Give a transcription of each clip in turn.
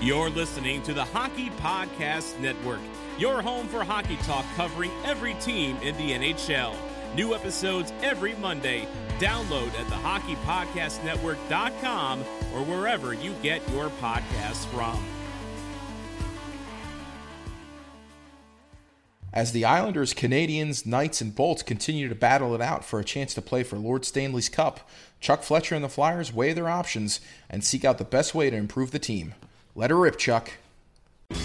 You're listening to the Hockey Podcast Network, your home for hockey talk covering every team in the NHL. New episodes every Monday. Download at thehockeypodcastnetwork.com or wherever you get your podcasts from. As the Islanders, Canadiens, Knights, and Bolts continue to battle it out for a chance to play for Lord Stanley's Cup, Chuck Fletcher and the Flyers weigh their options and seek out the best way to improve the team. Let her rip, Chuck. Carry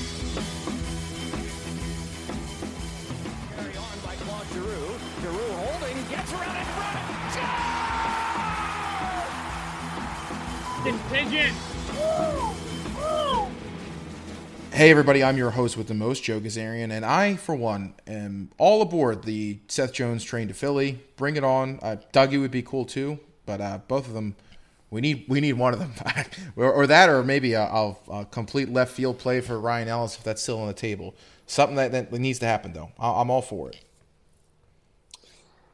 on by Claude Giroux. Giroux holding, gets around in front. Contingent! Hey everybody, I'm your host with the most, Joe Gazarian, and I, for one, am all aboard the Seth Jones train to Philly. Bring it on. Uh, Dougie would be cool too, but uh, both of them, we need we need one of them, or, or that, or maybe a, a, a complete left field play for Ryan Ellis if that's still on the table. Something that, that needs to happen though. I, I'm all for it.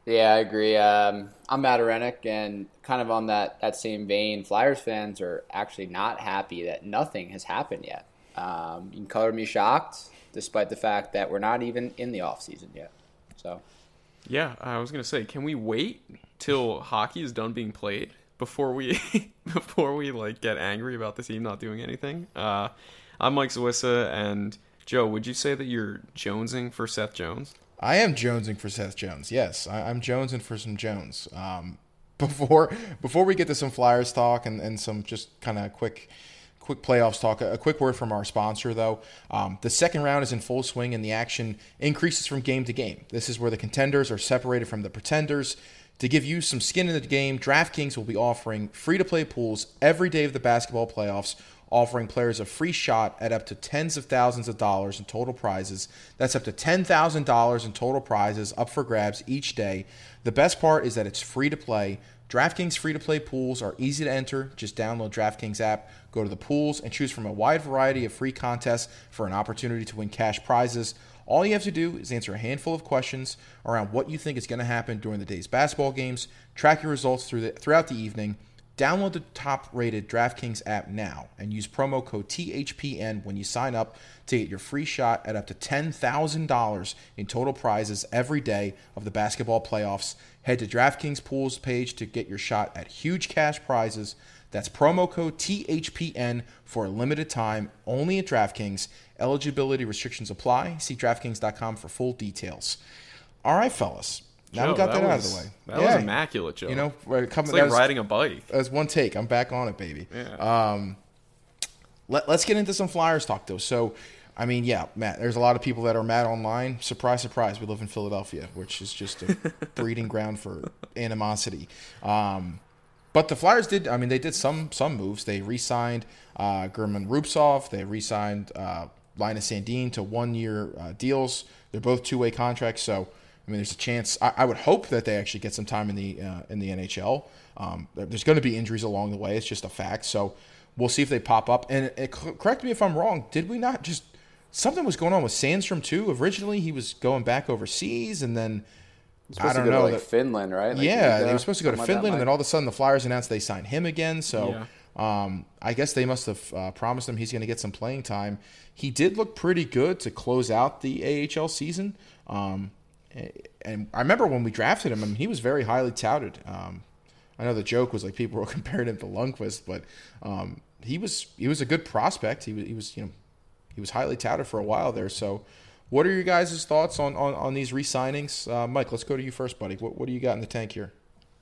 Yeah, I agree. Um, I'm Matt Arenik, and kind of on that, that same vein, Flyers fans are actually not happy that nothing has happened yet. Um, you can color me shocked, despite the fact that we're not even in the off season yet. So, Yeah, I was gonna say, can we wait till hockey is done being played before we before we like get angry about the team not doing anything? Uh, I'm Mike Zawissa, and Joe, would you say that you're jonesing for Seth Jones? I am jonesing for Seth Jones. Yes, I, I'm jonesing for some Jones. Um, before before we get to some Flyers talk and, and some just kind of quick quick playoffs talk, a, a quick word from our sponsor though. Um, the second round is in full swing and the action increases from game to game. This is where the contenders are separated from the pretenders. To give you some skin in the game, DraftKings will be offering free to play pools every day of the basketball playoffs offering players a free shot at up to tens of thousands of dollars in total prizes. That's up to $10,000 in total prizes up for grabs each day. The best part is that it's free to play. DraftKings free to play pools are easy to enter. Just download DraftKings app, go to the pools, and choose from a wide variety of free contests for an opportunity to win cash prizes. All you have to do is answer a handful of questions around what you think is going to happen during the day's basketball games, track your results through the, throughout the evening, Download the top rated DraftKings app now and use promo code THPN when you sign up to get your free shot at up to $10,000 in total prizes every day of the basketball playoffs. Head to DraftKings Pools page to get your shot at huge cash prizes. That's promo code THPN for a limited time only at DraftKings. Eligibility restrictions apply. See DraftKings.com for full details. All right, fellas. Now Joe, we got that, out of the way. That Yeah. was immaculate, Joe. You know, we're coming. it's like that was- riding a bike. that's one take. I'm back on it, baby. Yeah. Um, let, us get into some Flyers talk, though. So, I mean, yeah, Matt, there's a lot of people that are mad online. Surprise, surprise. We live in Philadelphia, which is just a breeding ground for animosity. Um, but the Flyers did, I mean, they did some some moves. They re signed uh, German Rubtsov, they re signed uh, Linus Sandin to one year uh, deals. They're both two way contracts. So, I mean, there's a chance. I, I would hope that they actually get some time in the uh, in the NHL. Um, there's going to be injuries along the way. It's just a fact. So we'll see if they pop up. And c- correct me if I'm wrong. Did we not just something was going on with Sandstrom too? Originally, he was going back overseas, and then I supposed don't to go know. to like that- Finland, right? Like, yeah, Riga, they were supposed to go to something like Finland, and then all of a sudden the Flyers announced they signed him again. So um, I guess they must have uh, promised him he's going to get some playing time. He did look pretty good to close out the AHL season. Um, and I remember when we drafted him, I mean, he was very highly touted. Um, I know the joke was like people were comparing him to Lundqvist, but um, he was he was a good prospect. He was he was you know he was highly touted for a while there. So, what are your guys' thoughts on on, on these re-signings? Uh, Mike, let's go to you first, buddy. What what do you got in the tank here?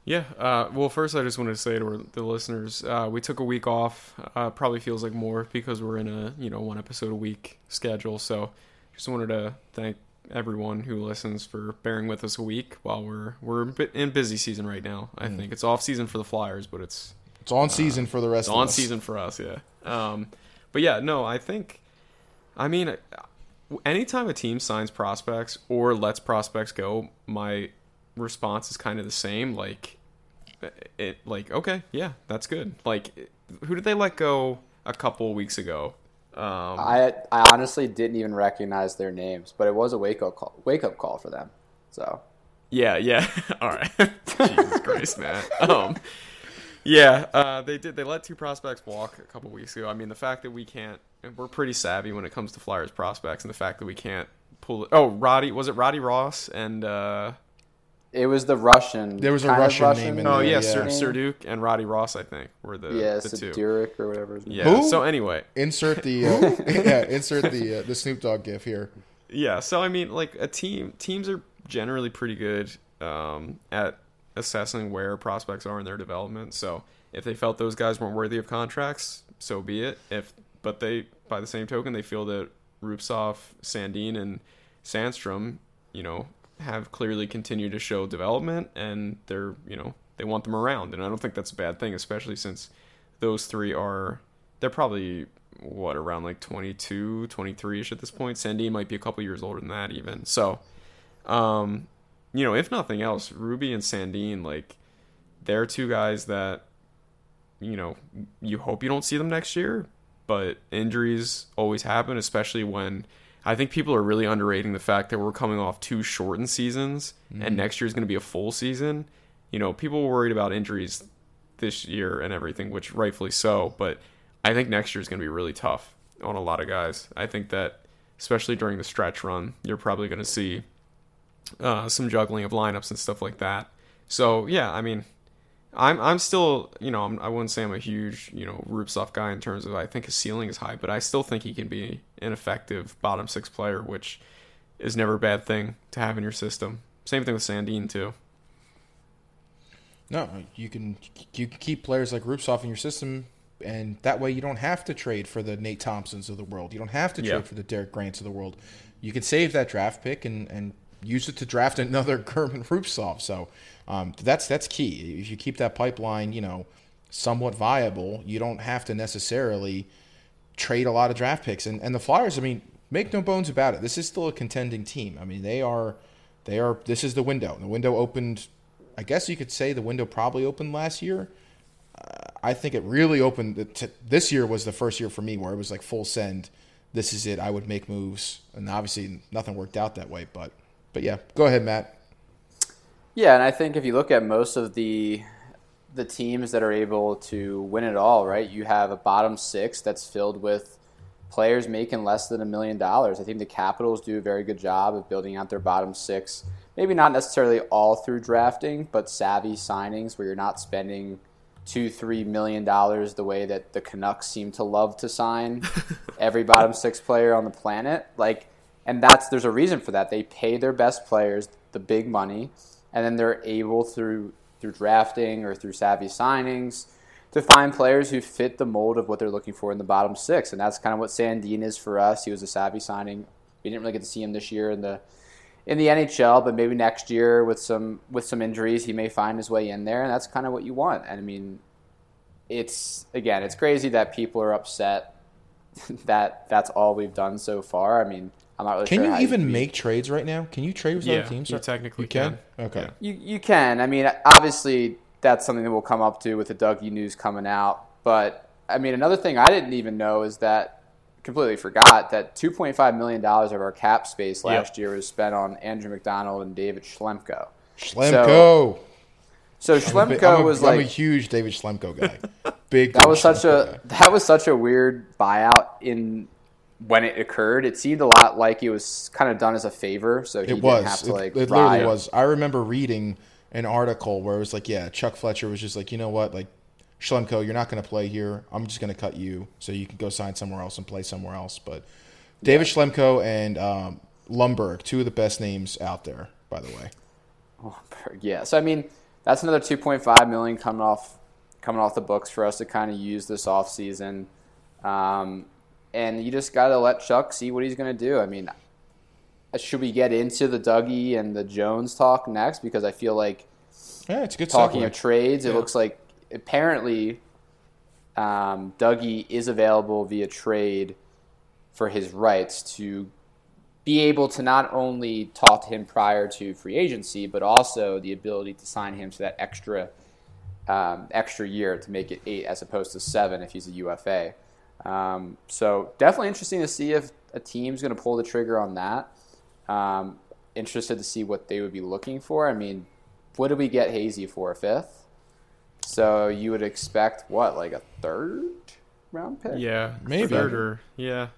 Yeah. Uh, well, first, I just wanted to say to the listeners, uh, we took a week off. Uh, probably feels like more because we're in a you know one episode a week schedule. So, just wanted to thank everyone who listens for bearing with us a week while we're we're in busy season right now. I think it's off season for the Flyers, but it's It's on season for the rest it's of on us. season for us. Yeah. Um, but yeah, no, I think. I mean, anytime a team signs prospects or lets prospects go, my response is kind of the same. Like, it like okay, yeah, that's good. Like, who did they let go a couple weeks ago? Um, I I honestly didn't even recognize their names, but it was a wake up call, wake up call for them. So yeah, yeah. All right. Jesus Christ, man. Um, Yeah, uh, they did. They let two prospects walk a couple weeks ago. I mean, the fact that we can't, and we're pretty savvy when it comes to Flyers prospects, and the fact that we can't pull. it. Oh, Roddy was it Roddy Ross and uh, It was the Russian. There was a kind of Russian name in oh there, yeah, yeah. Sir, Serduk and Roddy Ross, I think, were the yeah, the two. Sadurek or whatever. His name Yeah. Who? So anyway, Insert the uh, yeah, insert the uh, the Snoop Dogg gif here. Yeah, so I mean, like a team, teams are generally pretty good um, at assessing where prospects are in their development. So if they felt those guys weren't worthy of contracts, so be it. If but they, by the same token, they feel that Rubtsov, Sandin, and Sandstrom, you know, have clearly continued to show development, and they're you know they want them around, and I don't think that's a bad thing, especially since those three are they're probably what around like 22 23ish at this point. Sandin might be a couple years older than that even. So um you know if nothing else ruby and sandin like they're two guys that you know you hope you don't see them next year but injuries always happen especially when i think people are really underrating the fact that we're coming off two shortened seasons and next year is going to be a full season you know people were worried about injuries this year and everything which rightfully so but I think next year is going to be really tough on a lot of guys. I think that, especially during the stretch run, you're probably going to see uh, some juggling of lineups and stuff like that. So yeah, I mean, I'm I'm still you know I'm, I wouldn't say I'm a huge you know Rubtsov guy in terms of I think his ceiling is high, but I still think he can be an effective bottom six player, which is never a bad thing to have in your system. Same thing with Sandin too. No, you can you can keep players like Rubtsov in your system, and that way you don't have to trade for the Nate Thompsons of the world. You don't have to Yeah. trade for the Derek Grants of the world. You can save that draft pick and, and use it to draft another German Rubtsov. So um, that's that's key. If you keep that pipeline, you know, somewhat viable, you don't have to necessarily trade a lot of draft picks. And and the Flyers, I mean, make no bones about it. This is still a contending team. I mean, they are they are this is the window. The window opened I guess you could say the window probably opened last year. Uh, I think it really opened t- this year was the first year for me where it was like full send. This is it. I would make moves, and obviously nothing worked out that way. But but yeah, go ahead, Matt. Yeah, and I think if you look at most of the the teams that are able to win it all, right? You have a bottom six that's filled with players making less than a million dollars. I think the Capitals do a very good job of building out their bottom six. Maybe not necessarily all through drafting, but savvy signings where you're not spending two, three million dollars the way that the Canucks seem to love to sign every bottom six player on the planet. Like, and that's there's a reason for that. They pay their best players the big money, and then they're able through through drafting or through savvy signings to find players who fit the mold of what they're looking for in the bottom six. And that's kind of what Sandin is for us. He was a savvy signing. We didn't really get to see him this year in the in the NHL, but maybe next year with some with some injuries, he may find his way in there, and that's kind of what you want. And I mean, it's again, it's crazy that people are upset that that's all we've done so far. I mean, I'm not really Can sure you even be- make trades right now? Can you trade with Yeah, other teams? you technically you can. can. Okay. Yeah. You you can. I mean, obviously that's something that we'll come up to with the Dougie news coming out. But I mean, another thing I didn't even know is that completely forgot that 2.5 million dollars of our cap space last year was spent on Andrew MacDonald and David Schlemko. Schlemko. So I'm a Schlemko I'm a- was I'm a huge David Schlemko guy. Big. that big was such Schlemko a guy. that was such a weird buyout in when it occurred. It seemed a lot like it was kind of done as a favor, so he It didn't was. have to it, like it literally was. I remember reading an article where it was like, yeah, Chuck Fletcher was just like, you know what, like Schlemko, you're not going to play here. I'm just going to cut you so you can go sign somewhere else and play somewhere else. But David Schlemko and um, Lumberg, two of the best names out there, by the way. Lumberg, Yeah, so I mean, that's another 2.5 million coming off coming off the books for us to kind of use this off season. Um, and you just got to let Chuck see what he's going to do. I mean, should we get into the Dougie and the Jones talk next? Because I feel like Yeah, it's a good talking segue. of trades, it looks like apparently um, Dougie is available via trade for his rights to be able to not only talk to him prior to free agency, but also the ability to sign him to that extra um, extra year to make it eight as opposed to seven if he's a UFA. Um, so definitely interesting to see if a team's going to pull the trigger on that. Um, interested to see what they would be looking for. I mean, what did we get Hazy for a fifth? So you would expect what, like a third round pick? Yeah, Maybe. third or yeah,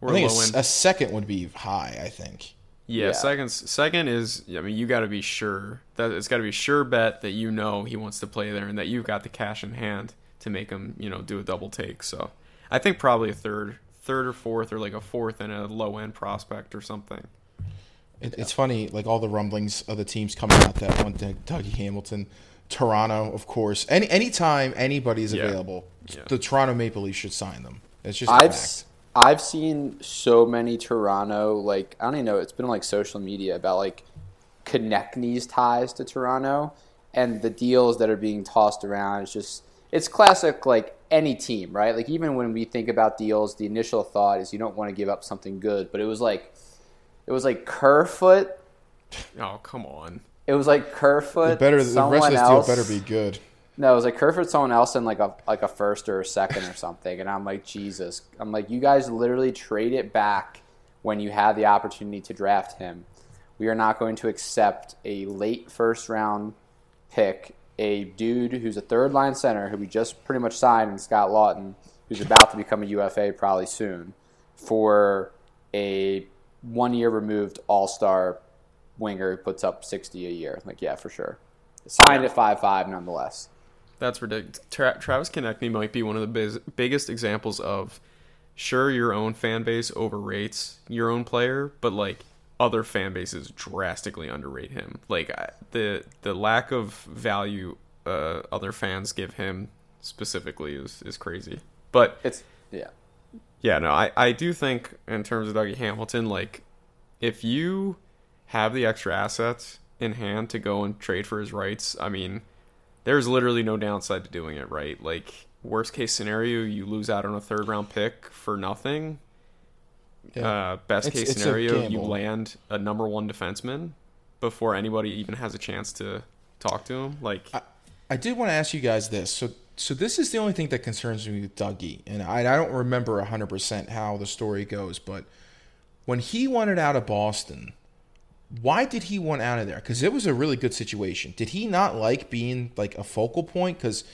or I think low a, end. a second would be high. I think. Yeah, Yeah. second second is I mean you got to be sure that it's got to be a sure bet that you know he wants to play there and that you've got the cash in hand to make him you know do a double take. So I think probably a third, third or fourth or like a fourth and a low end prospect or something. It, It's funny, like all the rumblings of the teams coming out that want to Dougie Hamilton, Toronto, of course. Any anytime anybody's Yeah. available, Yeah. the Toronto Maple Leafs should sign them. It's just I've fact. s- I've seen so many Toronto like I don't even know it's been like social media about like Konecny's ties to Toronto and the deals that are being tossed around. It's just it's classic like any team, right? Like even when we think about deals, the initial thought is you don't want to give up something good, but it was like it was like Kerfoot. Oh come on, It was like Kerfoot. The better the rest of this else. deal better be good. No, it was like Kerfoot, someone else, in like a like a first or a second or something, and I'm like, Jesus, I'm like, you guys literally trade it back when you have the opportunity to draft him. We are not going to accept a late first round pick, a dude who's a third line center who we just pretty much signed, and Scott Laughton, who's about to become a UFA probably soon, for a one year removed All Star winger who puts up sixty a year. Like, yeah, for sure. Signed at five five, nonetheless. that's ridiculous. Tra- Travis Konecny might be one of the biz- biggest examples of sure your own fan base overrates your own player, but like other fan bases drastically underrate him. Like I- the the lack of value uh, other fans give him specifically is is crazy. But It's yeah. yeah, no, I, I do think in terms of Dougie Hamilton, like if you have the extra assets in hand to go and trade for his rights, I mean, there's literally no downside to doing it, right? Like worst case scenario, you lose out on a third round pick for nothing. Yeah. Uh, best It's- case it's scenario, you land a number one defenseman before anybody even has a chance to talk to him. Like, I did want to ask you guys this. So, so this is the only thing that concerns me with Dougie, and I, I don't remember hundred percent how the story goes, but when he wanted out of Boston, why did he want out of there? Because it was a really good situation. Did he not like being like a focal point? Because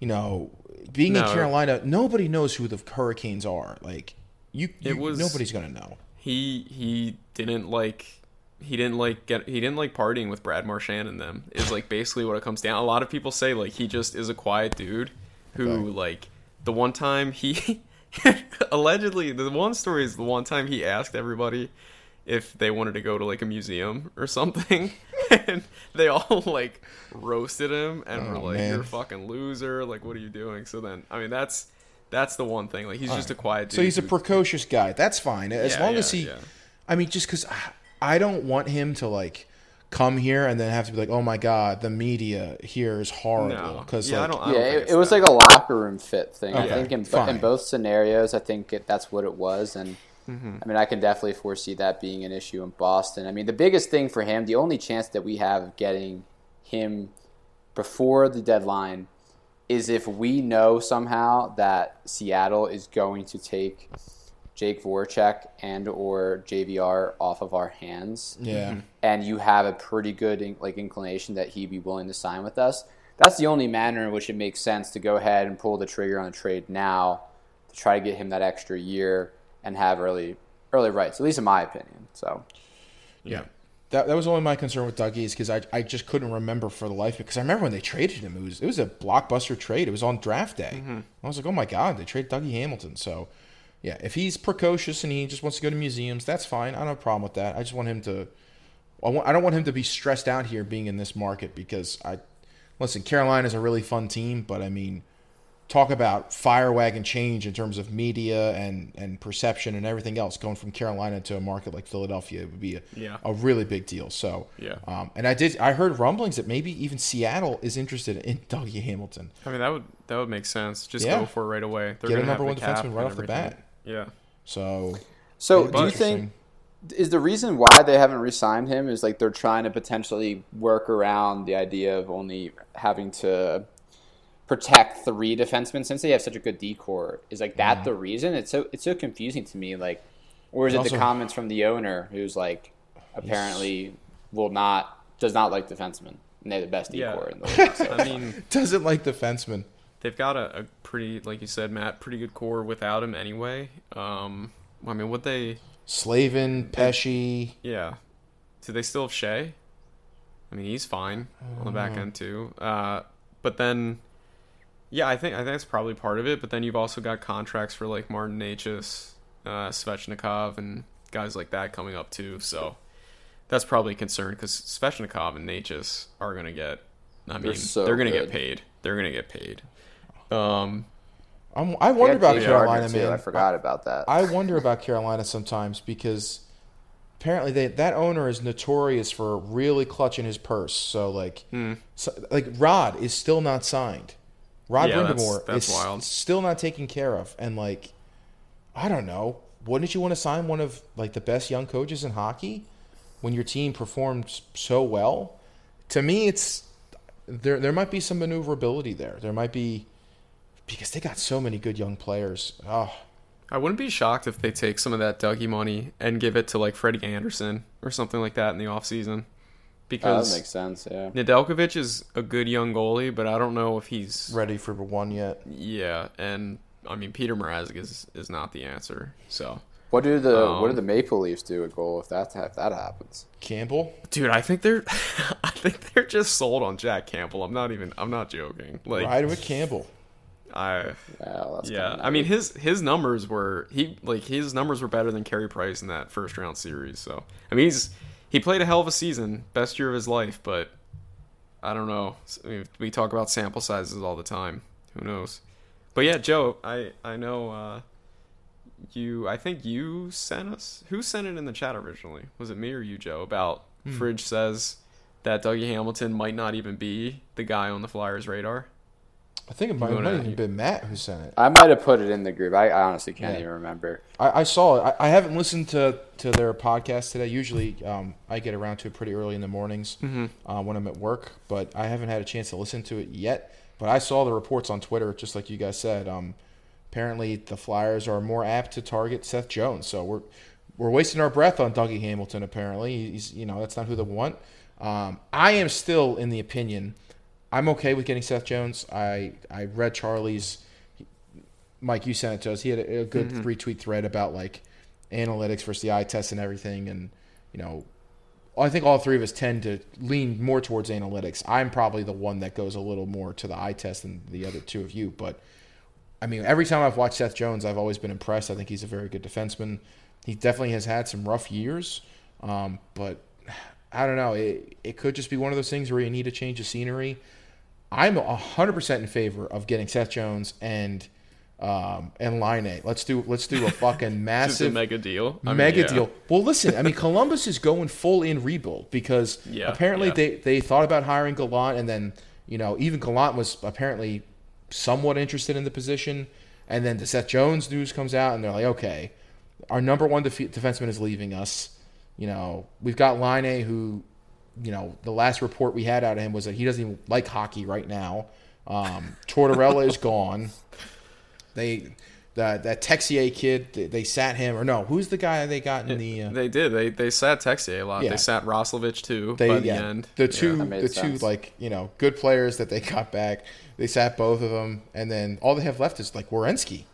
you know, being in Carolina, nobody knows who the Hurricanes are. Like you, It you was- nobody's gonna know. he he didn't like he didn't like get he didn't like partying with Brad Marchand and them is like basically what it comes down. A lot of people say like he just is a quiet dude who Okay. like the one time he allegedly the one story is the one time he asked everybody if they wanted to go to like a museum or something and they all like roasted him and were Oh, like man. you're a fucking loser like what are you doing so then i mean that's that's the one thing like he's just a quiet dude So he's a precocious guy. That's fine as Yeah, long yeah, as he. yeah. I mean, just because I don't want him to like come here and then have to be like, oh my god, the media here is horrible. No. Because Yeah, I like, don't- Yeah, think it, it was like a locker room fit thing. I think in, fine. in both scenarios, I think it, that's what it was. And Mm-hmm. I mean, I can definitely foresee that being an issue in Boston. I mean, the biggest thing for him, the only chance that we have of getting him before the deadline is if we know somehow that Seattle is going to take Jake Voracek and or JVR off of our hands yeah, mm-hmm. and you have a pretty good like inclination that he'd be willing to sign with us, that's the only manner in which it makes sense to go ahead and pull the trigger on a trade now to try to get him that extra year and have early early rights. At least in my opinion. So yeah. That, that was only my concern with Dougie is because I, I just couldn't remember for the life of it. because I remember when they traded him. It was it was a blockbuster trade. It was on draft day. Mm-hmm. I was like oh my god they traded Dougie Hamilton. So yeah if he's precocious and he just wants to go to museums that's fine. I don't have a problem with that. I just want him to I, want, I don't want him to be stressed out here being in this market because I listen Carolina is a really fun team but I mean talk about fire wagon change in terms of media and, and perception and everything else going from Carolina to a market like Philadelphia it would be a, Yeah. a really big deal. So Yeah. um, and I did I heard rumblings that maybe even Seattle is interested in Dougie Hamilton. I mean, that would that would make sense. Just Yeah. go for it right away. They're Get a number one cap defenseman right and off the bat. Yeah. So So do you think is the reason why they haven't re-signed him is like they're trying to potentially work around the idea of only having to protect three defensemen since they have such a good D core is like that the reason it's so it's so confusing to me like or is it Also- the comments from the owner who's like apparently will not does not like defensemen and they're the best D Yeah. core in the league. So. I mean, Doesn't like defensemen. they've got a, a pretty, like you said, Matt, pretty good core without him anyway. Um, I mean, what they, Slavin, Pesce. yeah, do they still have Skjei? I mean, he's fine on the back end too. Uh, but then, yeah, I think I think that's probably part of it. But then you've also got contracts for like Martin Necas, uh, Svechnikov, and guys like that coming up too. So that's probably a concern because Svechnikov and Necas are gonna get. I mean, They're so they're gonna get paid. They're gonna get paid. Um, I'm, I wonder had about Carolina, man. I forgot about that. I wonder about Carolina sometimes because apparently they, that owner is notorious for really clutching his purse. So like, Hmm. so, like Rod is still not signed. Rod Yeah, that's- Brind'Amour that's is wild. still not taken care of, and like, I don't know. Wouldn't you want to sign one of like the best young coaches in hockey when your team performs so well? To me, it's there. There might be some maneuverability there. There might be because they got so many good young players. Oh, I wouldn't be shocked if they take some of that Dougie money and give it to like Freddie Andersen or something like that in the offseason. Oh, that makes sense. Yeah. Nedeljkovic is a good young goalie, but I don't know if he's ready for one yet. yeah. And I mean, Peter Mrazek is is not the answer. So, What do the Um, What do the Maple Leafs do a goal if that if that happens? Campbell. dude, I think they're I think they're just sold on Jack Campbell. I'm not even I'm not joking. Like Ride with Campbell. I Well, that's yeah. I mean his his numbers were he like his numbers were better than Carey Price in that first round series. So I mean he's he played a hell of a season, best year of his life, but I don't know. We talk about sample sizes all the time. Who knows? But yeah, Joe, I I know uh, you. I think you sent us. Who sent it in the chat originally? Was it me or you, Joe? About Fridge says that Dougie Hamilton might not even be the guy on the Flyers' radar. I think it might, going might at even been Matt who sent it. I might have put it in the group. I, I honestly can't Yeah. even remember. I, I saw it. I, I haven't listened to, to their podcast today. Usually, um, I get around to it pretty early in the mornings uh, when I'm at work, but I haven't had a chance to listen to it yet. But I saw the reports on Twitter, just like you guys said. Um, apparently, the Flyers are more apt to target Seth Jones, so we're we're wasting our breath on Dougie Hamilton. Apparently, he's you know that's not who they want. Um, I am still in the opinion. I'm okay with getting Seth Jones. I I read Charlie's Mike, you sent it to us. He had a, a good Mm-hmm. retweet thread about like analytics versus the eye test and everything, and you know, I think all three of us tend to lean more towards analytics. I'm probably the one that goes a little more to the eye test than the other two of you, but I mean, every time I've watched Seth Jones, I've always been impressed. I think he's a very good defenseman. He definitely has had some rough years, um, but I don't know. It, it could just be one of those things where you need a change of scenery. I'm 100% in favor of getting Seth Jones and um, and Laine Let's do let's do a fucking Just a massive mega deal. I mean, mega yeah. deal. Well, listen, I mean, Columbus is going full in rebuild because Yeah, apparently yeah. they they thought about hiring Gallant, and then you know even Gallant was apparently somewhat interested in the position, and then the Seth Jones news comes out, and they're like, okay, our number one def- defenseman is leaving us. You know, we've got Laine A who, you know, the last report we had out of him was that he doesn't even like hockey right now. Um, Tortorella is gone. They that that Texier kid, they, they sat him or no? Who's the guy they got in the? Uh, They did. They they sat Texier a lot. Yeah. They sat Roslovic too they by the end. the two That made the sense. two like you know good players that they got back. They sat both of them, and then all they have left is like Werenski,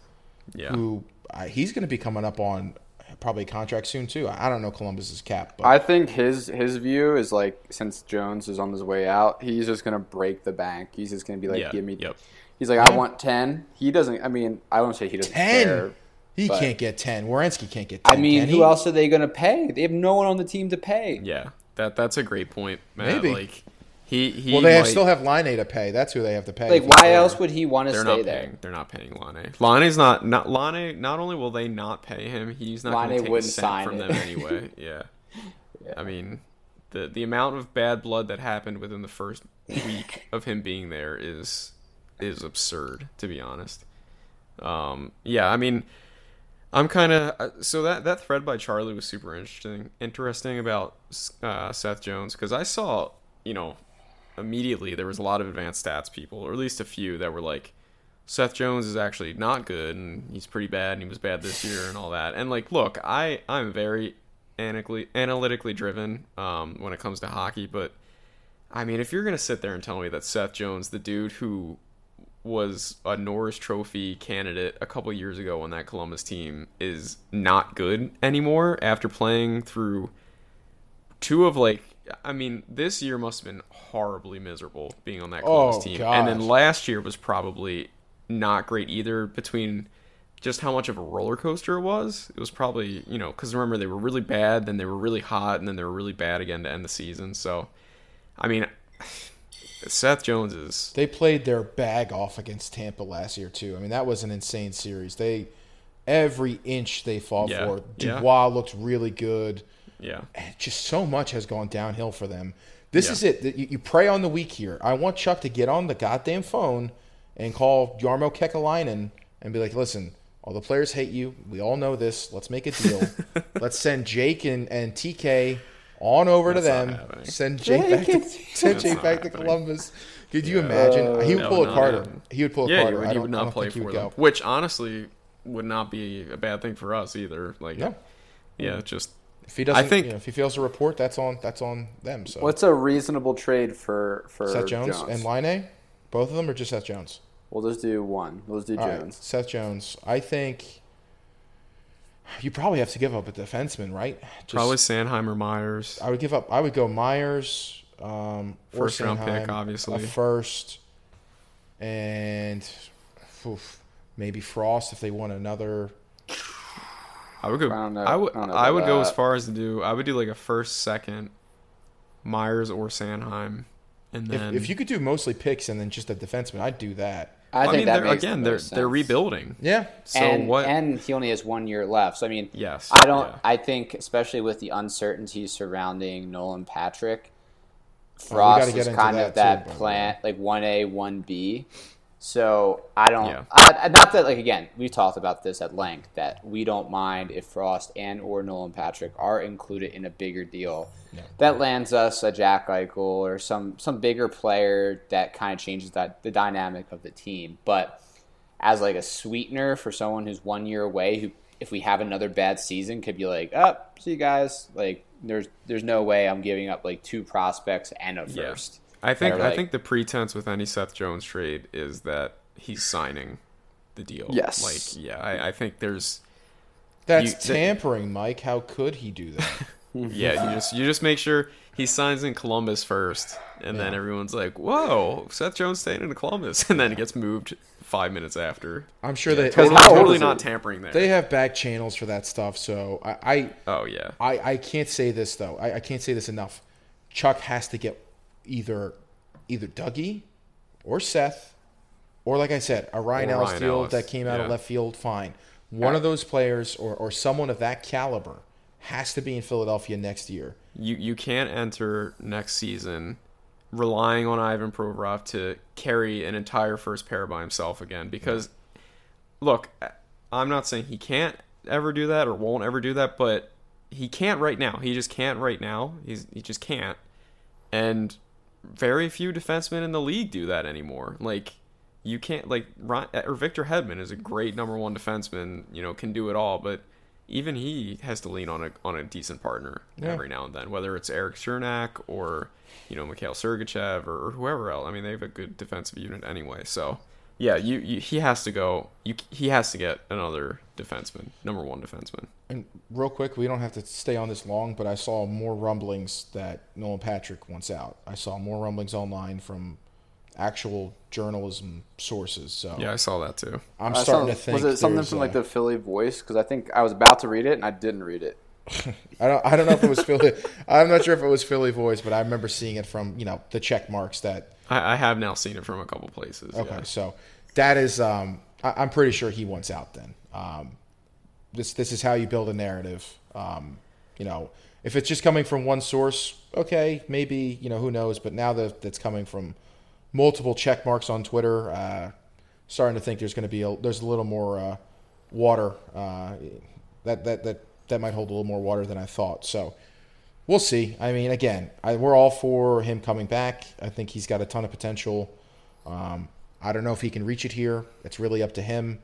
Yeah. who uh, he's going to be coming up on probably a contract soon too. I I don't know Columbus's cap, but I think his his view is like since Jones is on his way out, he's just gonna break the bank. He's just gonna be like, Yeah, give me. yep. He's like, I want ten. He doesn't. I mean, I won't say he doesn't ten. care. he but- can't get ten. Werenski can't get ten. I mean, who else are they gonna pay? They have no one on the team to pay. Yeah. That that's a great point, Matt. Maybe. Like he he Well, they might- still have Laine to pay. That's who they have to pay. Like, why else would he want to they're stay not there? paying. They're not paying Laine. Laine's not not Laine. Not only will they not pay him, he's not going to take a wouldn't cent sign from it. them anyway. Yeah. I mean, the the amount of bad blood that happened within the first week of him being there is is absurd, to be honest. Um, yeah, I mean, I'm kind of so that that thread by Charlie was super interesting. Interesting about uh, Seth Jones because I saw, you know, immediately there was a lot of advanced stats people, or at least a few that were like, Seth Jones is actually not good and he's pretty bad and he was bad this year and all that. And like, look, I I'm very analytically analytically driven um, when it comes to hockey, but I mean, if you're gonna sit there and tell me that Seth Jones, the dude who was a Norris Trophy candidate a couple years ago on that Columbus team, is not good anymore after playing through two of like. I mean, this year must have been horribly miserable being on that Columbus Oh, team, and then last year was probably not great either. Between just how much of a roller coaster it was, it was probably you know because remember they were really bad, then they were really hot, and then they were really bad again to end the season. So, I mean, Seth Jones is They played their bag off against Tampa last year too. I mean, that was an insane series. They every inch they fought Yeah, for. yeah. Dubois looked really good. Yeah. And just so much has gone downhill for them. This Yeah. is it. You, you prey on the weak here. I want Chuck to get on the goddamn phone and call Jarmo Kekalainen and be like, "Listen, all the players hate you. We all know this. Let's make a deal. Let's send Jake and, and TK on over That's to them. happening. Send Jake back to, send Jake not back to. Columbus. Could you imagine? he would No, pull a Carter. happening. He would pull a Yeah, Carter. he would, I he don't, would not play think for them, go. which honestly would not be a bad thing for us either. Like, No. yeah, just If he doesn't, think- you know, if he fails to report, that's on that's on them. So What's a reasonable trade for for Seth Jones, and Laine both of them, or just Seth Jones? We'll just do one. We'll just do All right, Jones. Seth Jones. I think you probably have to give up a defenseman, right? Just- probably Sandheimer Myers. I would give up. I would go Myers, um, or First round pick, obviously. a first, and oof, maybe Frost if they want another. I would go. I don't know- I would. I don't I would about go as far as to do. I would do like a first, second, Myers or Sanheim, and then if you could do mostly picks and then just a defenseman, I'd do that. I I, think mean, that they're, again, the they're most they're rebuilding. Yeah, So and, what? And he only has one year left. So I mean, yes, I don't. yeah. I think, especially with the uncertainty surrounding Nolan Patrick, Oh, we gotta Frost get is kind that of that too, by plant, like one A, one B. So I don't. Yeah. I, not that like again, we've talked about this at length that we don't mind if Frost and or Nolan Patrick are included in a bigger deal. That lands us a Jack Eichel or some some bigger player that kind of changes that the dynamic of the team. But as like a sweetener for someone who's one year away, who if we have another bad season could be like, up, see you guys. Like there's there's no way I'm giving up like two prospects and a Yeah. First. I think They're I think the pretense with any Seth Jones trade is that he's signing the deal. Yes. Like, yeah, I, I think there's that's You- tampering, Mike. How could he do that? yeah, you just you just make sure he signs in Columbus first, and then everyone's like, "Whoa, Seth Jones staying in Columbus," and then it gets moved five minutes after. I'm sure they Totally, totally not tampering there. they have back channels for that stuff. So I, I oh yeah, I, I can't say this though. I, I can't say this enough. Chuck has to get either either Dougie or Seth, or like I said, a Ryan Or Ellis Ryan deal Ellis, that came out of left field. Fine, one of those players or, or someone of that caliber has to be in Philadelphia next year. you you can't enter next season relying on Ivan Provorov to carry an entire first pair by himself again because look, I'm not saying he can't ever do that or won't ever do that, but he can't right now. He just can't right now. He's he just can't. And very few defensemen in the league do that anymore. Like you can't like Ron, uh, or Victor Hedman is a great number one defenseman. You know, can do it all, but even he has to lean on a on a decent partner Yeah. every now and then, whether it's Erik Cernak or you know Mikhail Sergachev or, or whoever else. I mean, they have a good defensive unit anyway. So yeah, you, you he has to go. You he has to get another defenseman, number one defenseman. And real quick, we don't have to stay on this long, but I saw more rumblings that Nolan Patrick wants out. I saw more rumblings online from actual journalism sources. So Yeah, I saw that too. I'm I starting saw- to think was it something there's, from like uh, the Philly Voice? Because I think I was about to read it and I didn't read it. I don't. I don't know if it was Philly. I'm not sure if it was Philly voice, but I remember seeing it from you know the check marks that. I, I have now seen it from a couple places. Okay, yeah. so that is. Um, I, I'm pretty sure he wants out. Then um, this this is how you build a narrative. Um, you know, if it's just coming from one source, okay, maybe you know who knows. But now that that's coming from multiple check marks on Twitter, uh, starting to think there's going to be a there's a little more uh, water uh, that that that that might hold a little more water than I thought. So we'll see. I mean, again, I, we're all for him coming back. I think he's got a ton of potential. Um, I don't know if he can reach it here. It's really up to him.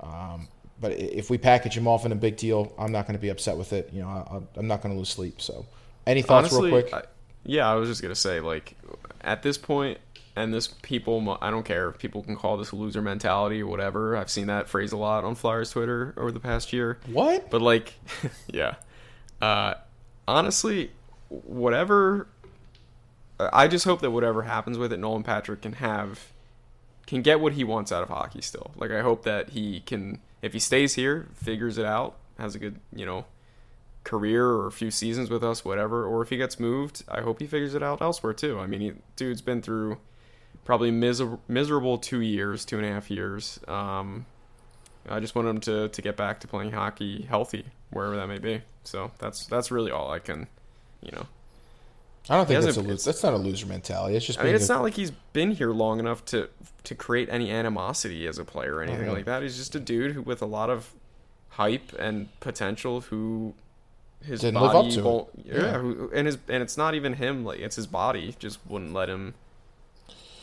Um, but if we package him off in a big deal, I'm not going to be upset with it. You know, I, I'm not going to lose sleep. So, any thoughts, Honestly, real quick? I, yeah, I was just gonna say like at this point, and this people, I don't care if people can call this a loser mentality or whatever. I've seen that phrase a lot on Flyers Twitter over the past year. What? But like, yeah. Uh, honestly, whatever. I just hope that whatever happens with it, Nolan Patrick can have, can get what he wants out of hockey. Still, like I hope that he can, if he stays here, figures it out, has a good, you know, career or a few seasons with us, whatever. Or if he gets moved, I hope he figures it out elsewhere too. I mean, he, dude's been through probably miser- miserable two years, two and a half years. Um, I just want him to, to get back to playing hockey healthy, wherever that may be. So that's that's really all I can, you know. I don't think that's a. That's not a loser mentality. It's just. I mean, it's a- not like he's been here long enough to to create any animosity as a player or anything like that. He's just a dude who, with a lot of hype and potential, who his Didn't live body up to won't. Yeah, Yeah. Who, and his and it's not even him. Like it's his body just wouldn't let him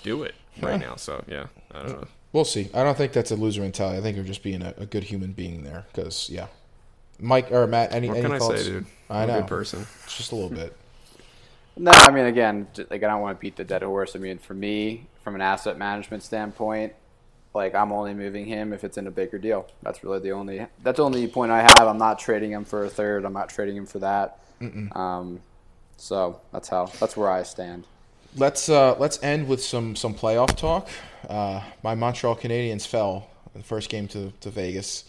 do it right Yeah. now. So yeah, I don't know. We'll see. I don't think that's a loser mentality. I think you're just being a, a good human being there. Because yeah, Mike or Matt, any What any can I say, dude? I I'm know. a good person. It's just a little bit. No, I mean, again, like I don't want to beat the dead horse. I mean, for me, from an asset management standpoint, like I'm only moving him if it's in a bigger deal. That's really the only that's the only point I have. I'm not trading him for a third. I'm not trading him for that. Um, so that's how that's where I stand. Let's uh, let's end with some some playoff talk. Uh, my Montreal Canadiens fell in the first game to, to Vegas.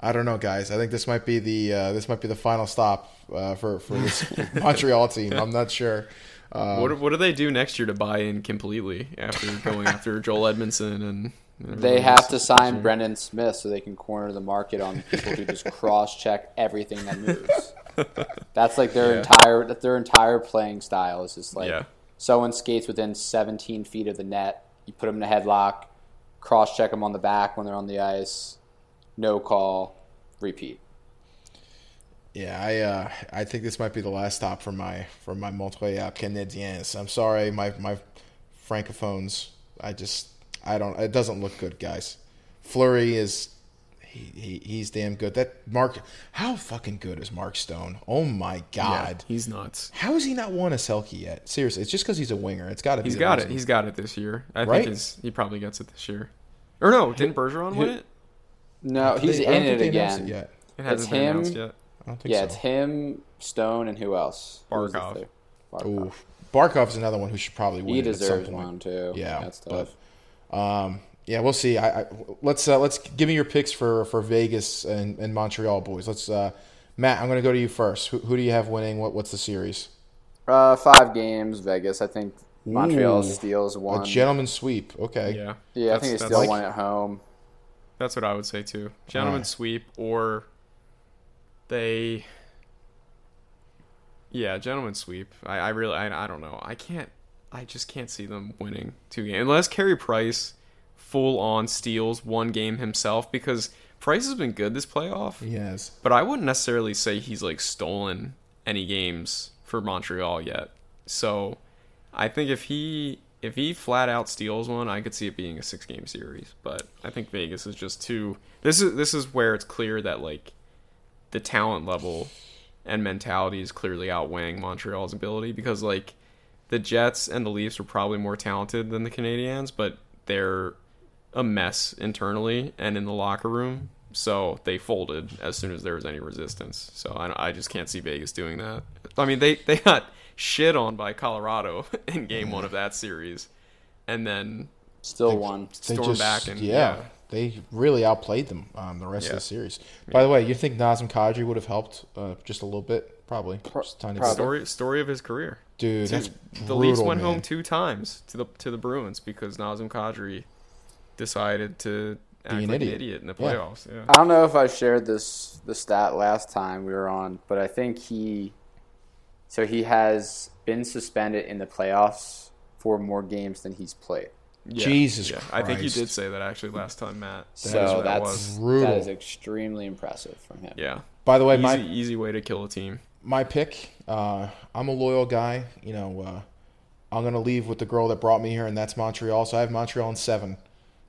I don't know, guys. I think this might be the uh, this might be the final stop uh, for for this Montreal team. I'm not sure. Uh, what what do they do next year to buy in completely after going after Joel Edmundson and? and They have else to sign year? Brendan Smith so they can corner the market on people who just cross check everything that moves. That's like their Yeah. entire their entire playing style is just like Yeah. Someone skates within 17 feet of the net, you put them in a headlock, cross check them on the back when they're on the ice, no call, repeat. Yeah, I uh, I think this might be the last stop for my for my Montreal Canadiens. I'm sorry, my my francophones. I just I don't. It doesn't look good, guys. Fleury is he, he he's damn good. That Mark, how fucking good is Mark Stone? Oh my Yeah, god, he's nuts. how has he not won a Selke yet? Seriously, it's just because he's a winger. It's got to be. He's the got it. reason. He's got it this year. I Right? think he's, he probably gets it this year. Or no, didn't Bergeron win it? No, he's They- in it they again. it yet. It hasn't been him. announced yet. I don't think Yeah, so. it's him, Stone, and who else? Who's the Barkov. Barkov. Ooh, Barkov's another one who should probably win. He it at some deserves point. one too. Yeah, that's but- tough. Um, yeah, we'll see. I, I let's uh, let's give me your picks for for Vegas and, and Montreal boys. Let's uh, Matt. I'm going to go to you first. Who, who do you have winning? What what's the series? Uh, five games, Vegas. I think Montreal Ooh, steals one. A gentleman sweep. Okay. Yeah. yeah, I think they that's steal like- one at home. That's what I would say too. Gentleman Alright. sweep or they Yeah, gentleman sweep. I, I really I, I don't know. I can't I just can't see them winning two games unless Carey Price full on steals one game himself because Price has been good this playoff. Yes. But I wouldn't necessarily say he's like stolen any games for Montreal yet. So I think if he if he flat out steals one, I could see it being a six game series. But I think Vegas is just too this is this is where it's clear that like the talent level and mentality is clearly outweighing Montreal's ability because like the Jets and the Leafs were probably more talented than the Canadiens, but they're a mess internally and in the locker room. So they folded as soon as there was any resistance. So I, I just can't see Vegas doing that. I mean, they, they got shit on by Colorado in game one of that series. And then Still one. They storm just back and yeah, they really outplayed them um, the rest Yeah. of the series. By the way, you think Nazem Kadri would have helped uh, just a little bit? Probably. Just a tiny probably. story story of his career. Dude, that's the brutal, Leafs went man. home two times to the to the Bruins because Nazem Kadri decided to act an like idiot. an idiot in the playoffs. Yeah. I don't know if I shared this the stat last time we were on, but I think he so he has been suspended in the playoffs for more games than he's played. Yeah, Jesus I think you did say that actually last time, Matt. so what that that's. Brutal. that is extremely impressive from him. Yeah. By the way, Easy, my easy way to kill a team. my pick. Uh, I'm a loyal guy. You know, uh, I'm gonna leave with the girl that brought me here, and that's Montreal. So I have Montreal in seven.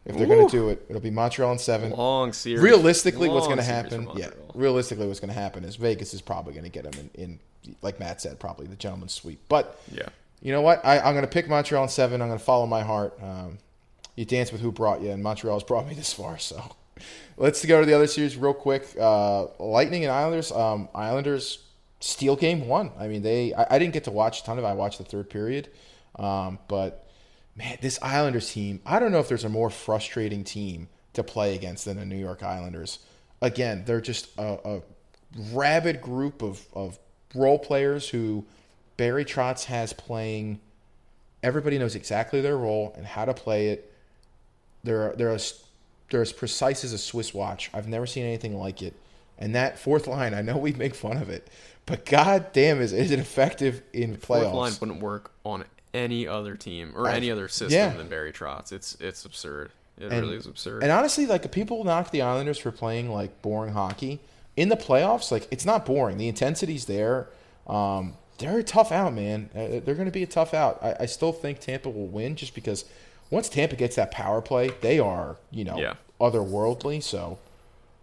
If they're gonna do it, it'll be Montreal in seven. Long series. Realistically, what's gonna happen? Yeah, realistically, what's gonna happen is Vegas is probably gonna get them in, in, like Matt said, probably the gentleman's sweep. But Yeah. You know what? I, I'm going to pick Montreal in seven. I'm going to follow my heart. Um, you dance with who brought you, and Montreal's brought me this far. So let's go to the other series real quick. Uh, Lightning and Islanders. Um, Islanders steal game one. I mean, they. I, I, didn't get to watch a ton of. it. I watched the third period, um, but man, this Islanders team. I don't know if there's a more frustrating team to play against than the New York Islanders. Again, they're just a, a rabid group of of role players who Barry Trotz has playing. Everybody knows exactly their role and how to play it. They're they're as they're as precise as a Swiss watch. I've never seen anything like it. And that fourth line, I know we make fun of it, but god damn, is is it effective in playoffs? Fourth line wouldn't work on any other team or any other system yeah. than Barry Trotz. It's it's absurd. It and, really is absurd. And honestly, like people knock the Islanders for playing like boring hockey in the playoffs. Like it's not boring. The intensity's there. Um, they're a tough out, man. Uh, they're going to be a tough out. I, I, still think Tampa will win just because once Tampa gets that power play, they are you know yeah. otherworldly. So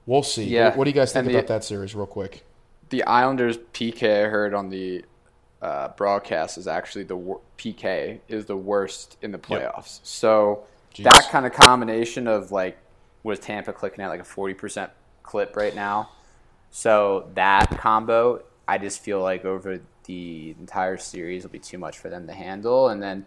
we'll see. Yeah. What, what do you guys think And about the- that series, real quick? The Islanders PK I heard on the uh, broadcast is actually the wor- PK is the worst in the playoffs. So Jeez. that kind of combination of like was Tampa clicking at like a forty percent clip right now. So that combo, I just feel like over the entire series will be too much for them to handle, and then.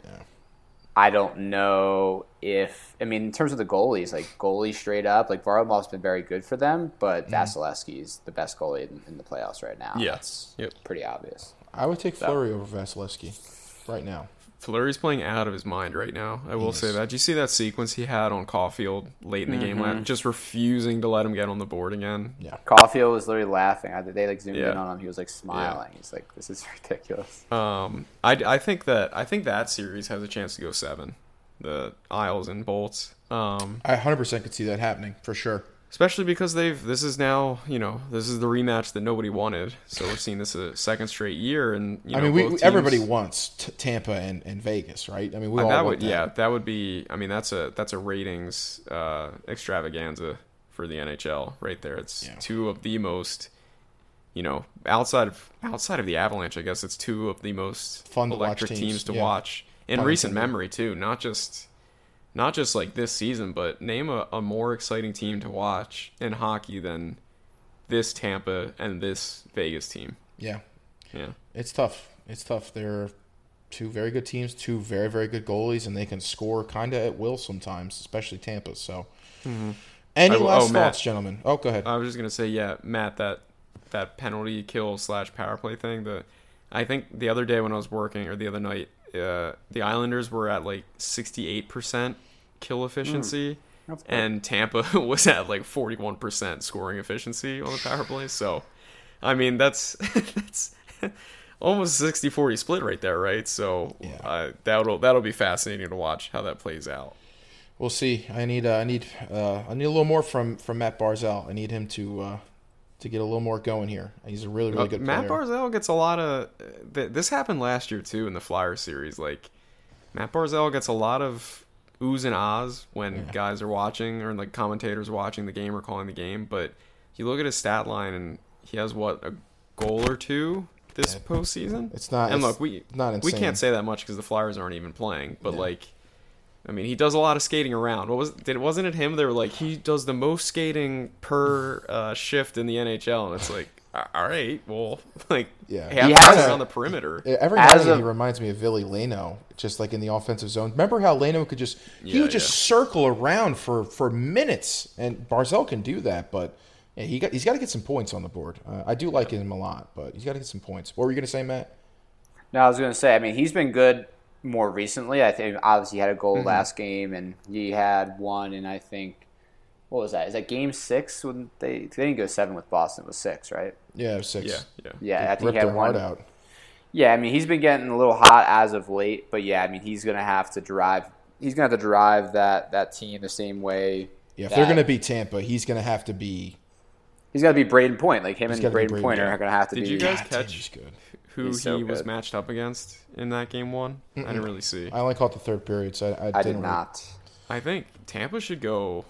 I don't know if I mean in terms of the goalies, like goalie straight up, like Varlamov's been very good for them, but Vasilevskiy is the best goalie in, in the playoffs right now. Yeah. That's Yep. pretty obvious. I would take Fleury over Vasilevskiy right now. Fleury's playing out of his mind right now. I will say that. Did you see that sequence he had on Caufield late in the game, Mm-hmm. la- just refusing to let him get on the board again? Yeah. Caufield was literally laughing. I, they like zoomed in on him. He was like smiling. He's like, "This is ridiculous." Um, I, I think that I think that series has a chance to go seven. The Isles and Bolts. Um, I 100% could see that happening for sure. Especially because they've this is now you know this is the rematch that nobody wanted. So we're seeing this a second straight year, and you know, I mean, we, teams- everybody wants t- Tampa and, and Vegas, right? I mean, we Uh, all that want would that. yeah that would be I mean that's a that's a ratings uh, extravaganza for the NHL right there. It's Yeah. two of the most you know outside of outside of the Avalanche, I guess it's two of the most Fun to watch electric teams, teams, to yeah. watch in Pun recent memory too. Not just not just like this season, but name a, a more exciting team to watch in hockey than this Tampa and this Vegas team. Yeah, Yeah. it's tough. It's tough. They're two very good teams, two very very good goalies, and they can score kind of at will sometimes, especially Tampa. So, any Mm-hmm. I last oh, Matt. thoughts, gentlemen? Oh, go ahead. I was just gonna say, yeah, Matt, that that penalty kill slash power play thing. The I think the other day when I was working, or the other night, uh, the Islanders were at like sixty eight percent kill efficiency, That's good. and Tampa was at like forty one percent scoring efficiency on the power play. So, I mean, that's that's almost 60-40 split right there, right? So Yeah. uh, that'll that'll be fascinating to watch how that plays out. We'll see. I need uh, I need uh, I need a little more from from Matt Barzal. I need him to uh, to get a little more going here. He's a really really Uh, good Matt player. Barzal gets a lot of. Th- this happened last year too in the Flyer series. Like Matt Barzal gets a lot of oohs and ahs when guys are watching or like commentators watching the game or calling the game. But you look at his stat line and he has what a goal or two this postseason. It's not- And it's look, we not we can't say that much because the Flyers aren't even playing. But Yeah. like. I mean, he does a lot of skating around. What was did wasn't it him? They were like he does the most skating per uh, shift in the NHL, and it's like, all right, well, like Yeah. half He has time a- around the perimeter. Every As now a- he reminds me of Ville Leino, just like in the offensive zone. Remember how Leno could just he Yeah, would just circle around for for minutes, and Barzal can do that, but yeah, he got he's got to get some points on the board. Uh, I do like him a lot, but he's got to get some points. What were you going to say, Matt? No, I was going to say. I mean, he's been good more recently. I think obviously he had a goal Mm-hmm. last game, and he had one, and I think what was that? Is that game six when they they didn't go seven with Boston? It was six, right? Yeah, it was six. Yeah, yeah. Yeah, I think he had their one. heart out. Yeah, I mean he's been getting a little hot as of late, but yeah, I mean he's gonna have to drive. He's gonna have to drive that that team the same way. Yeah, if that- they're going to beat Tampa, he's going to have to be. he's got to be Brayden Point. Like him and Brayden Brayden Point Point. are gonna have to Did be. you guys God catch- good. Who He's so he was good. matched up against in that game one? I didn't really see. I only caught the third period, so I, I, I didn't did really- not. I think Tampa should go.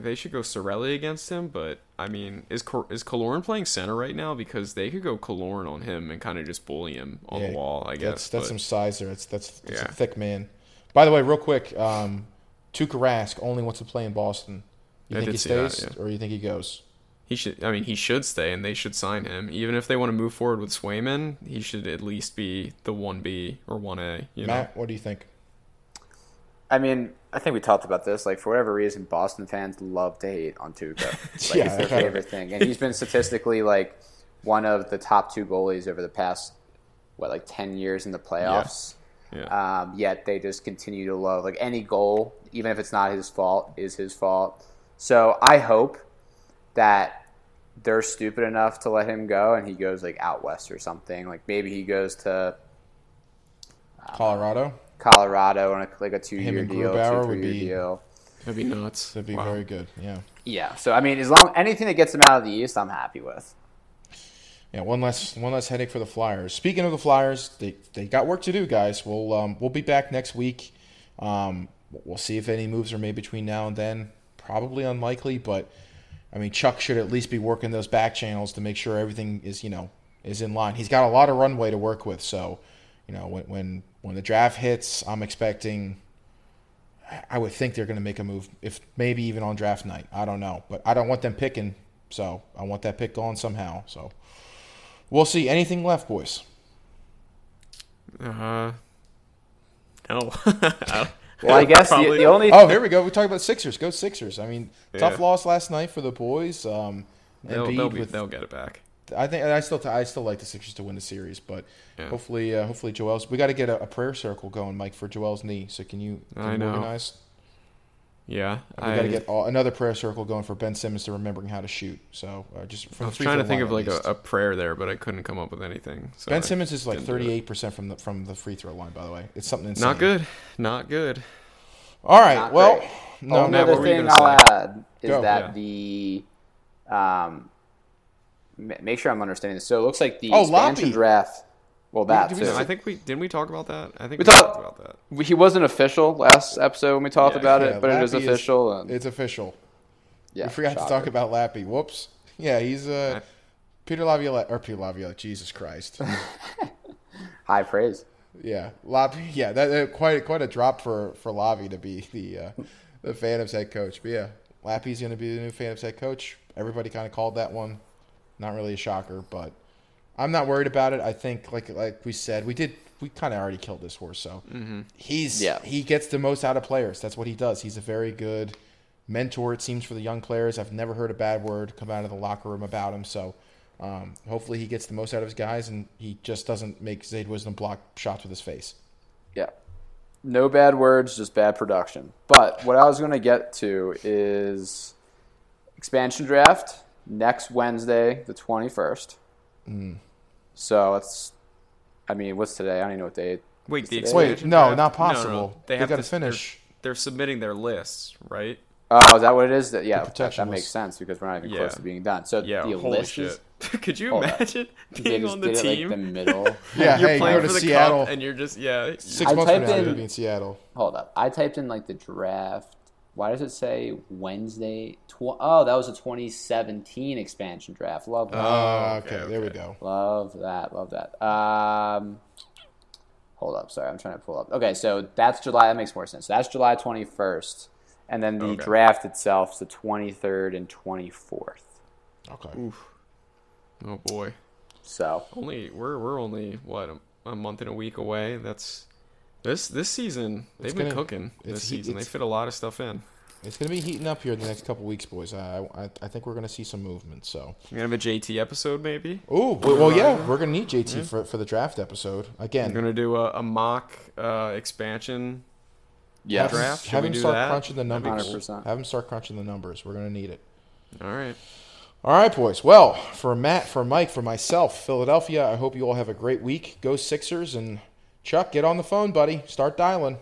They should go Cirelli against him, but I mean, is Cor- is Killorn playing center right now? Because they could go Killorn on him and kind of just bully him on Yeah, the wall. I guess That's that's but- some size there. That's that's, that's a thick man. By the way, real quick, um, Tuukka Rask only wants to play in Boston. You I think he see that, stays yeah. or you think he goes? He should. I mean, he should stay, and they should sign him. Even if they want to move forward with Swayman, he should at least be the one B or one A. You know, Matt, what do you think? I mean, I think we talked about this. Like for whatever reason, Boston fans love to hate on Tuukka. Like, Yeah, it's their I've favorite thing, and he's been statistically like one of the top two goalies over the past what like ten years in the playoffs. yeah. Um, yet they just continue to love like any goal, even if it's not his fault, is his fault. So I hope that they're stupid enough to let him go, and he goes like out west or something. Like maybe he goes to Colorado? Colorado on a, like a two Him year deal, Grubauer two would three year be- deal. That'd be nuts. That'd be Wow. very good. Yeah. Yeah. So I mean, as long anything that gets him out of the East, I'm happy with. Yeah, one less one less headache for the Flyers. Speaking of the Flyers, they they got work to do, guys. We'll um, we'll be back next week. Um, we'll see if any moves are made between now and then. Probably unlikely, but I mean Chuck should at least be working those back channels to make sure everything is you know is in line. He's got a lot of runway to work with, so you know when when when the draft hits, I'm expecting. I would think they're going to make a move, if maybe even on draft night. I don't know, but I don't want them picking, so I want that pick going somehow. So we'll see. Anything left, boys? Uh, no. Well, I guess the, the only Oh, here we go. We talk about Sixers. Go Sixers. I mean, tough loss last night for the boys. Um, they'll, they'll, be, with- they'll get it back. I think I still I still like the Sixers to win the series, but Yeah. hopefully uh, hopefully Joel's. We got to get a, a prayer circle going, Mike, for Joel's knee. So can you, can I you know. organize? Yeah, We I, got to get all, another prayer circle going for Ben Simmons to remembering how to shoot. So uh, just from I was trying to think of like a, a prayer there, but I couldn't come up with anything. So Ben I Simmons is like didn't do it. thirty eight percent from the from the free throw line. By the way, it's something insane. Not good. Not good. All right. Not well, great. no, only Matt, other what were you thing I'll say? add is Go. that Yeah. the um, make sure I'm understanding this. So it looks like the Oh, expansion Loppy. draft. Well, that we too. say- I think we didn't we talk about that. I think We we, talked talked- about that. he wasn't official last episode when we talked Yeah. about Yeah, it, but it is Lappy official. and, It's official. yeah, we forgot to talk about Lappy. Whoops. Yeah, he's uh, I- Peter Laviolette or Peter Laviolette. Jesus Christ. high praise. yeah, Lappy. Yeah, that, that quite quite a drop for for Lavi to be the uh, the Phantoms head coach. But yeah, Lappy's going to be the new Phantoms head coach. Everybody kind of called that one. Not really a shocker, but I'm not worried about it. I think, like like we said, we did. We kind of already killed this horse, so he's Yeah. he gets the most out of players. That's what he does. He's a very good mentor. It seems for the young players. I've never heard a bad word come out of the locker room about him. So um, hopefully he gets the most out of his guys, and he just doesn't make Zayde Wisdom block shots with his face. Yeah. No bad words, just bad production. But what I was going to get to is expansion draft next Wednesday, the 21st. Mm. So it's, I mean, what's today? I don't even know what day. Wait, the Wait, Wait, no, draft? not possible. They They have gotta finish. They're, they're submitting their lists, right? Oh, is that what it is? That, yeah, that, that makes sense because we're not even Yeah. close to being done. So Yeah. the holy list shit! is. Could you Hold up. imagine They being on the did it, team? like the middle. Yeah, you're hey, playing go to for the Seattle. cup, and you're just yeah. Six I months from typed now, he's in- gonna be in Seattle. Hold up. I typed in like the draft. Why does it say Wednesday? Tw- oh, that was a 2017 expansion draft. Love that. Oh, okay, okay, there we go. Love that. Love that. Um, hold up. Sorry, I'm trying to pull up. Okay, so that's July. That makes more sense. That's July 21st, and then the Okay. draft itself is the 23rd and 24th. Okay. Oh boy, So only we're we're only what a, a month and a week away. That's this this season they've been gonna- cooking it's this he- season. They fit a lot of stuff in. It's gonna be heating up here in the next couple weeks, boys. I, I I think we're gonna see some movement. So. We're gonna have a JT episode maybe. Oh well, well, yeah, we're gonna need JT for for the draft episode again. We're gonna do a, a mock uh, expansion. Yeah, draft. Should Have we him do start that? crunching the numbers. 100%. Have him start crunching the numbers. We're gonna need it. All right. All right, boys. Well, for Matt, for Mike, for myself, Philadelphia. I hope you all have a great week. Go Sixers and Chuck, get on the phone, buddy. Start dialing.